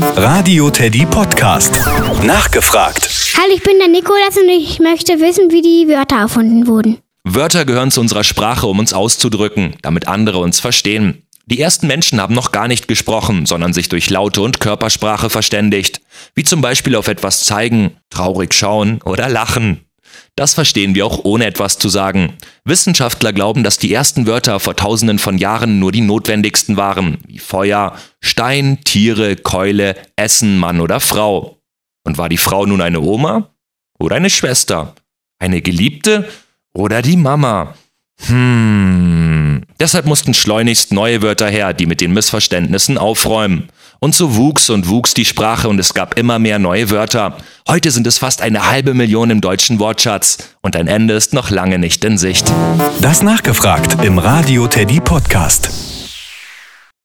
Radio Teddy Podcast. Nachgefragt. Hallo, ich bin der Nikolas und ich möchte wissen, wie die Wörter erfunden wurden. Wörter gehören zu unserer Sprache, um uns auszudrücken, damit andere uns verstehen. Die ersten Menschen haben noch gar nicht gesprochen, sondern sich durch Laute und Körpersprache verständigt, wie zum Beispiel auf etwas zeigen, traurig schauen oder lachen. Das verstehen wir auch ohne etwas zu sagen. Wissenschaftler glauben, dass die ersten Wörter vor tausenden von Jahren nur die notwendigsten waren, wie Feuer, Stein, Tiere, Keule, Essen, Mann oder Frau. Und war die Frau nun eine Oma oder eine Schwester, eine Geliebte oder die Mama? Hm. Deshalb mussten schleunigst neue Wörter her, die mit den Missverständnissen aufräumen. Und so wuchs und wuchs die Sprache und es gab immer mehr neue Wörter. Heute sind es fast eine halbe Million im deutschen Wortschatz und ein Ende ist noch lange nicht in Sicht. Das nachgefragt im Radio Teddy Podcast.